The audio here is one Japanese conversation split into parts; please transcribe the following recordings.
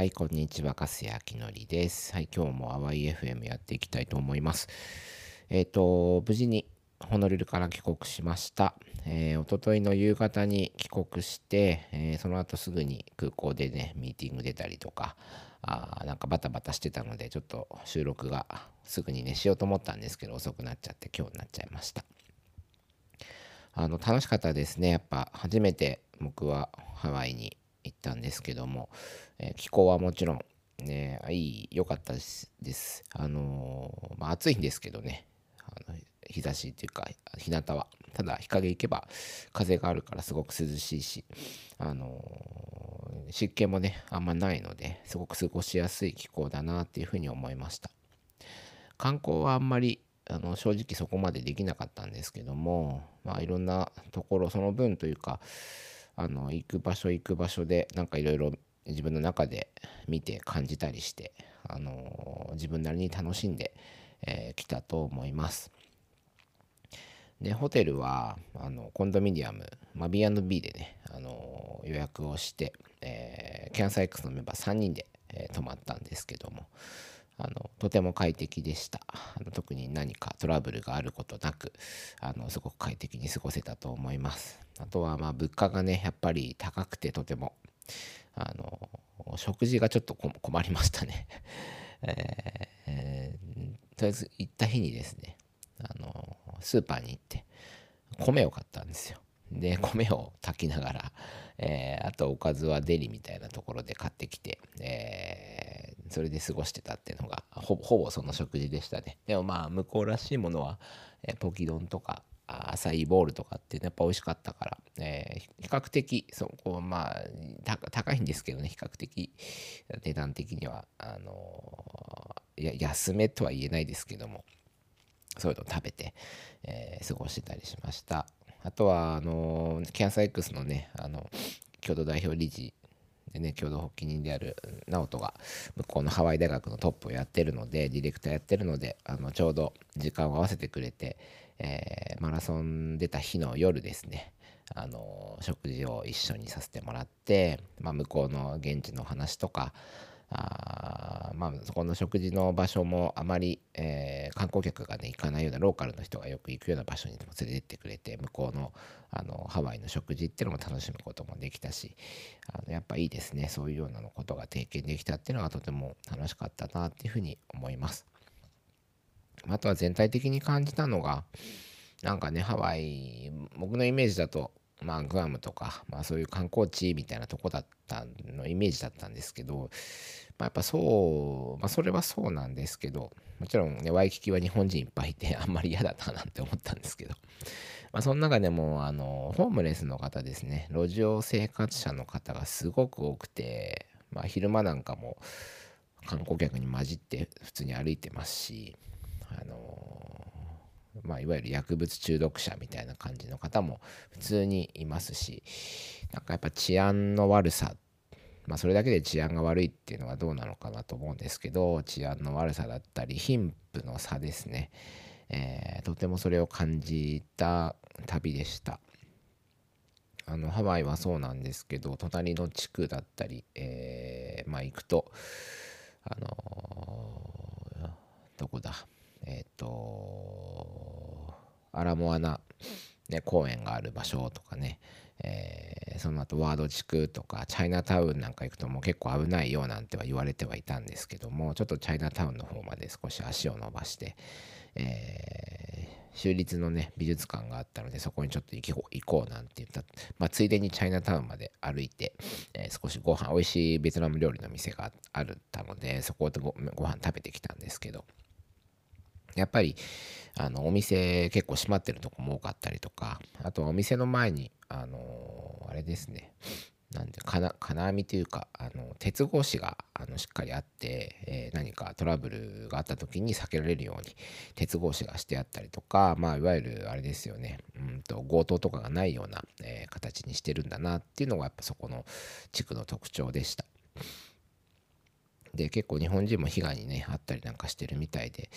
はい、こんにちは、かすやきのりです。はい、今日も淡い FM やっていきたいと思います。えっ、ー、と、無事にホノルルから帰国しました。えー、おとといの夕方に帰国して、えー、その後すぐに空港でね、ミーティング出たりとか、あなんかバタバタしてたので、ちょっと収録がすぐにね、しようと思ったんですけど、遅くなっちゃって今日になっちゃいました。あの、楽しかったですね。やっぱ初めて僕はハワイに行ったんですけども、えー、気候はもちろんね、いい、良かったです。ですあのー、まあ、暑いんですけどね、あの日差しっていうか、日向は。ただ、日陰行けば風があるからすごく涼しいし、あのー、湿気もね、あんまないので、すごく過ごしやすい気候だなっていうふうに思いました。観光はあんまりあの正直そこまでできなかったんですけども、まあ、いろんなところその分というかあの行く場所行く場所でなんかいろいろ自分の中で見て感じたりして、あの自分なりに楽しんでき、えー、たと思います。でホテルはあのコンドミニアム、まあ、B&B でね、あの予約をして、えー、キャンサイクスのメンバー3人で、えー、泊まったんですけどもあのとても快適でしたあの特に何かトラブルがあることなくあのすごく快適に過ごせたと思いますあとはまあ物価がねやっぱり高くてとてもあの食事がちょっと困りましたね。えー、とりあえず行った日にですねあのスーパーに行って米を買ったんですよ。で米を炊きながら、えー、あとおかずはデリみたいなところで買ってきて、えー、それで過ごしてたっていうのがほぼその食事でしたね。でもまあ向こうらしいものは、えー、ポキ丼とか浅いボールとかってやっぱ美味しかったから、えー、比較的そこまあ高いんですけどね比較的値段的には。あのー、安めとは言えないですけども。そういうのを食べて、えー、過ごしてたりしました。あとはあのキャンサー X のねあの共同代表理事でね共同発起人である直人が向こうのハワイ大学のトップをやってるのでディレクターやってるのであのちょうど時間を合わせてくれて、えー、マラソン出た日の夜ですねあの食事を一緒にさせてもらって、まあ、向こうの現地の話とかあまあそこの食事の場所もあまり、えー、観光客がね行かないようなローカルの人がよく行くような場所にも連れてってくれて向こうのあのハワイの食事っていうのも楽しむこともできたしあのやっぱいいですねそういうようなことが経験できたっていうのがとても楽しかったなっていうふうに思います。あとは全体的に感じたのがなんかねハワイ僕のイメージだとまあグアムとか、まあ、そういう観光地みたいなとこだったのイメージだったんですけど、まあ、やっぱそう、まあ、それはそうなんですけどもちろんねワイキキは日本人いっぱいいて あんまり嫌だななんて思ったんですけど、まあ、その中でもあのホームレスの方ですね路上生活者の方がすごく多くて、まあ、昼間なんかも観光客に混じって普通に歩いてますしあのまあ、いわゆる薬物中毒者みたいな感じの方も普通にいますしなんかやっぱ治安の悪さまあそれだけで治安が悪いっていうのはどうなのかなと思うんですけど治安の悪さだったり貧富の差ですね、えー、とてもそれを感じた旅でした。あのハワイはそうなんですけど隣の地区だったり、えー、まあ行くとあのー、どこだ？えっ、ー、とアラモアナ、ね、公園がある場所とかね、えー、その後ワード地区とかチャイナタウンなんか行くともう結構危ないよなんては言われてはいたんですけどもちょっとチャイナタウンの方まで少し足を伸ばして、えー、州立のね美術館があったのでそこにちょっと行こう行こうなんて言った、まあ、ついでにチャイナタウンまで歩いて、えー、少しご飯美味しいベトナム料理の店があったのでそこでごご飯食べてきたんですけどやっぱりあのお店結構閉まってるとこも多かったりとかあとお店の前にあの、あれですねなんで金網というかあの鉄格子があのしっかりあって、えー、何かトラブルがあった時に避けられるように鉄格子がしてあったりとか、まあ、いわゆるあれですよねうんと強盗とかがないような、えー、形にしてるんだなっていうのがやっぱそこの地区の特徴でした。で結構日本人も被害にねあったりなんかしてるみたいでやっ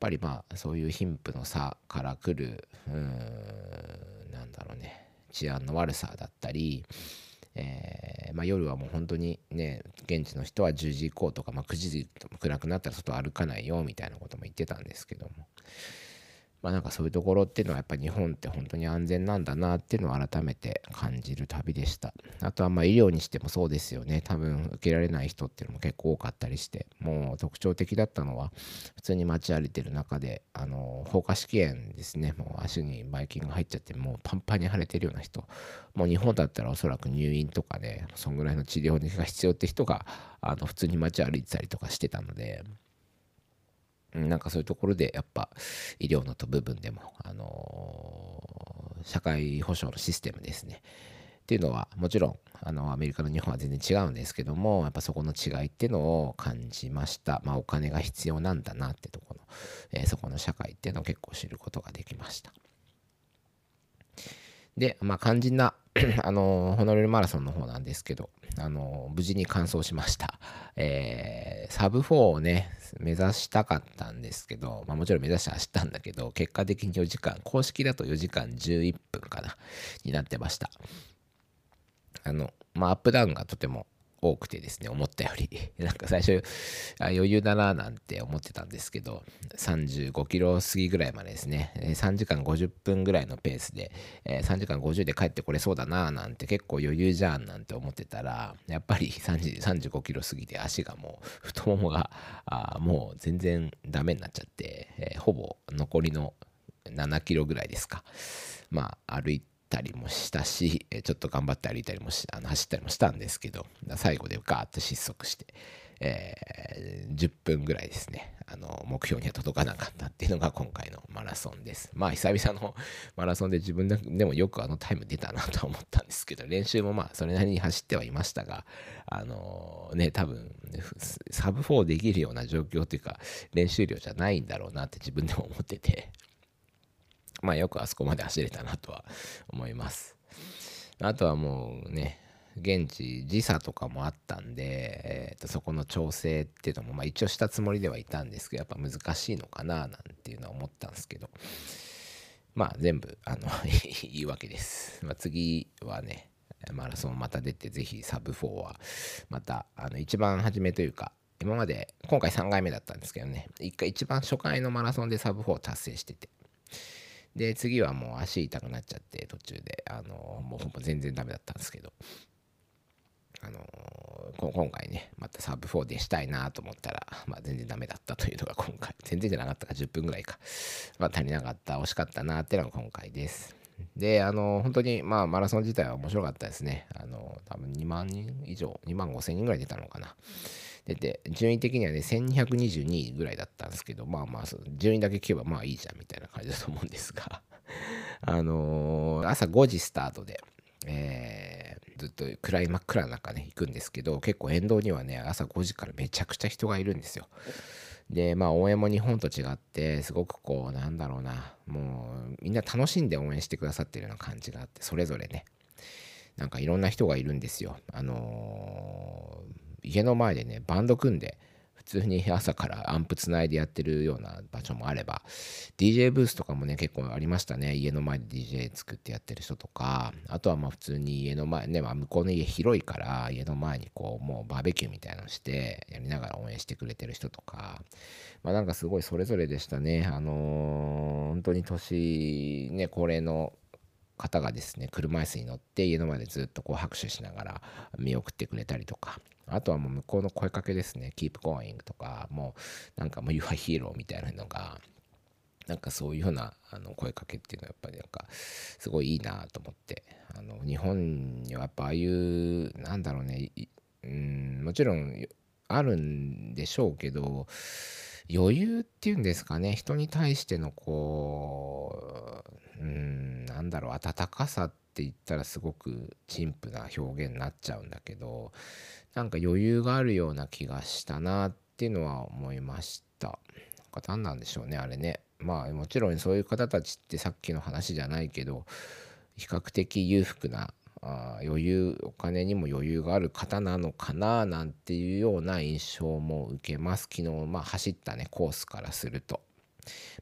ぱりまあそういう貧富の差からくるうーんなんだろうね治安の悪さだったり、えー、まあ、夜はもう本当にね現地の人は10時以降とか、まあ、9時暗くなったら外歩かないよみたいなことも言ってたんですけども。まあなんかそういうところっていうのはやっぱ日本って本当に安全なんだなっていうのを改めて感じる旅でした。あとはまあ医療にしてもそうですよね。多分受けられない人っていうのも結構多かったりして、もう特徴的だったのは普通に街歩いてる中で、あの、放火試験ですね。もう足にバイキンが入っちゃってもうパンパンに腫れてるような人。もう日本だったらおそらく入院とかね、そんぐらいの治療が必要って人が、あの、普通に街歩いてたりとかしてたので、なんかそういうところでやっぱ医療の部分でも、あのー、社会保障のシステムですね。っていうのはもちろんあのアメリカの日本は全然違うんですけどもやっぱそこの違いっていうのを感じました。まあお金が必要なんだなってとこの、えー、そこの社会っていうのを結構知ることができました。で、まあ肝心な あのホノルルマラソンの方なんですけど、あの無事に完走しました。えー、サブ4をね、目指したかったんですけど、まあ、もちろん目指して走ったんだけど、結果的に4時間、公式だと4時間11分かな、になってました。あの、まあ、アップダウンがとても多くてですね、思ったより、なんか最初、余裕だななんて思ってたんですけど、35キロ過ぎぐらいまでですね、3時間50分ぐらいのペースで、3時間50で帰ってこれそうだななんて結構余裕じゃんなんて思ってたら、やっぱり35キロ過ぎて足がもう、太ももがもう全然ダメになっちゃって、ほぼ残りの7キロぐらいですか。まあ、歩いて、たりもしたし、ちょっと頑張って歩いたりもしあの走ったりもしたんですけど、最後でガーッと失速して、えー、10分ぐらいですね、あの目標には届かなかったっていうのが今回のマラソンです。まあ久々の マラソンで自分でもよくあのタイム出たなと思ったんですけど、練習もまあそれなりに走ってはいましたが、あのー、ね、多分サブ4できるような状況というか練習量じゃないんだろうなって自分でも思ってて、まあよくあそこまで走れたなとは思います。あとはもうね、現地時差とかもあったんで、えー、とそこの調整っていうのも、まあ、一応したつもりではいたんですけどやっぱ難しいのかななんていうのは思ったんですけど。まあ全部あの いいわけです、まあ、次はねマラソンまた出てぜひサブ4はまたあの一番初めというか今まで今回3回目だったんですけどね一回一番初回のマラソンでサブ4達成してて。で、次はもう足痛くなっちゃって、途中で、あのもうほぼ全然ダメだったんですけど、あの今回ね、またサブ4でしたいなと思ったら、まあ、全然ダメだったというのが 今回、全然じゃなかったか10分ぐらいか、まあ、足りなかった、惜しかったなっていうのが今回です。で、あの本当に、まあ、マラソン自体は面白かったですね。あの多分2万人以上、2万5千人ぐらい出たのかな。出て、順位的にはね、1222位ぐらいだったんですけど、まあまあ、順位だけ聞けばまあいいじゃんみたいな感じだと思うんですが、あのー、朝5時スタートで、えー、ずっと暗い真っ暗な中ね、行くんですけど、結構沿道にはね、朝5時からめちゃくちゃ人がいるんですよ。で、まあ応援も日本と違って、すごくこう、なんだろうな、もうみんな楽しんで応援してくださってるような感じがあって、それぞれね、なんかいろんな人がいるんですよ。あのー家の前でねバンド組んで普通に朝からアンプつないでやってるような場所もあれば DJ ブースとかもね結構ありましたね。家の前で DJ 作ってやってる人とか。あとはまあ普通に家の前ね、まあ、向こうの家広いから家の前にこうもうバーベキューみたいなのしてやりながら応援してくれてる人とか。まあなんかすごいそれぞれでしたね。あのー、本当に年ね高齢の方がですね車椅子に乗って家の前でずっとこう拍手しながら見送ってくれたりとか。あとはもう向こうの声かけですね。Keep going とかもうなんかもう You are hero みたいなのがなんかそういうようなあの声かけっていうのはやっぱりなんかすごいいいなと思って。あの日本にはやっぱああいうなんだろうねうんもちろんあるんでしょうけど余裕っていうんですかね。人に対してのこううんなんだろう温かさっって言ったらすごく陳腐な表現になっちゃうんだけどなんか余裕があるような気がしたなっていうのは思いました。なんか何なんでしょうねあれね。まあもちろんそういう方たちってさっきの話じゃないけど比較的裕福なあ余裕お金にも余裕がある方なのかななんていうような印象も受けます昨日、まあ、走ったねコースからすると、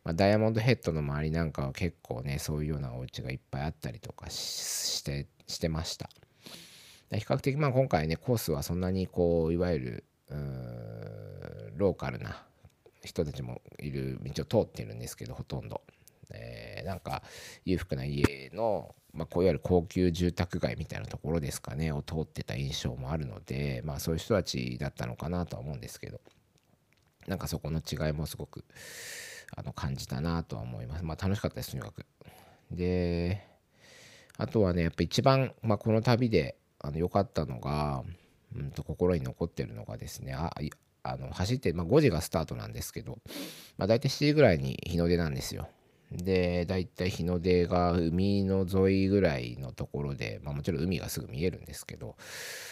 まあ、ダイヤモンドヘッドの周りなんかは結構ねそういうようなお家がいっぱいあったりとかしてしてました。比較的まあ今回ねコースはそんなにこういわゆるローカルな人たちもいる道を通ってるんですけどほとんど、えー、なんか裕福な家の、まあ、こういわゆる高級住宅街みたいなところですかねを通ってた印象もあるのでまあそういう人たちだったのかなとは思うんですけどなんかそこの違いもすごくあの感じたなとは思いますまあ楽しかったですとにかくであとはねやっぱ一番、まあ、この旅であの良かったのが、うんと心に残ってるのがですねああの走って、まあ、5時がスタートなんですけど、まあ、大体7時ぐらいに日の出なんですよ。で大体日の出が海の沿いぐらいのところで、まあ、もちろん海がすぐ見えるんですけど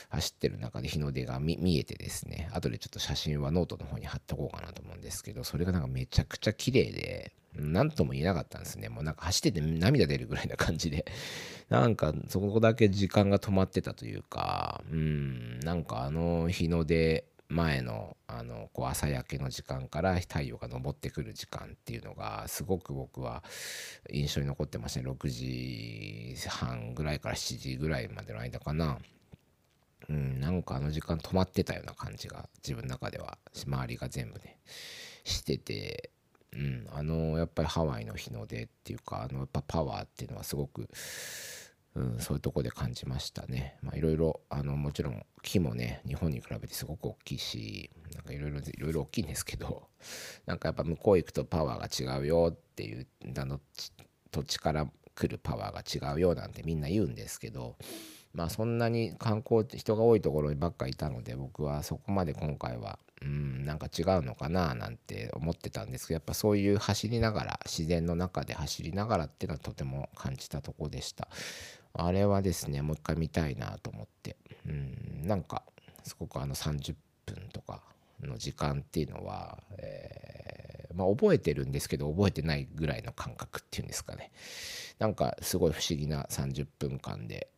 走ってる中で日の出が見えてですね後でちょっと写真はノートの方に貼っておこうかなと思うんですけどそれがなんかめちゃくちゃ綺麗で何とも言えなかったんですね。もうなんか走ってて涙出るぐらいな感じで。なんかそこだけ時間が止まってたというかうんなんかあの日の出前のあのこう朝焼けの時間から太陽が昇ってくる時間っていうのがすごく僕は印象に残ってましたね6時半ぐらいから7時ぐらいまでの間かな。うん、なんかあの時間止まってたような感じが自分の中では周りが全部ねしてて、うん、あのやっぱりハワイの日の出っていうかあのやっぱパワーっていうのはすごくうん、そういうとこで感じましたね。まあいろいろ、あの、もちろん木もね、日本に比べてすごく大きいし、なんかいろいろ、いろいろ大きいんですけど、なんかやっぱ向こう行くとパワーが違うよっていう、あの、土地から来るパワーが違うよなんてみんな言うんですけど、まあそんなに観光って人が多いところにばっかいたので、僕はそこまで今回は、うん、なんか違うのかななんて思ってたんですけど、やっぱそういう走りながら、自然の中で走りながらっていうのはとても感じたとこでした。あれはですねもう一回見たいなと思ってうんなんかすごくあの30分とかの時間っていうのは、えー、まあ、覚えてるんですけど覚えてないぐらいの感覚っていうんですかねなんかすごい不思議な30分間で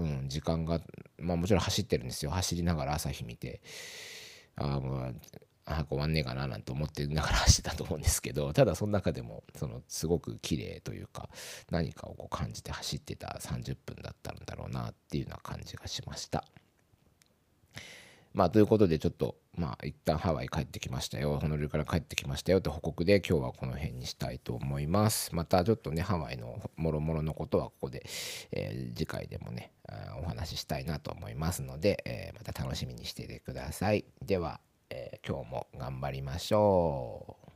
うん、時間が、まあもちろん走ってるんですよ。走りながら朝日見て、あ、もう早く終わんねえかななんて思ってながら走ってたと思うんですけどただその中でもそのすごく綺麗というか何かをこう感じて走ってた30分だったんだろうなっていうような感じがしました。まあということでちょっとまあ一旦ハワイ帰ってきましたよホノルルから帰ってきましたよって報告で今日はこの辺にしたいと思いますまたちょっとねハワイのもろもろのことはここで、えー、次回でもねお話ししたいなと思いますので、えー、また楽しみにしていてくださいではえー、今日も頑張りましょう。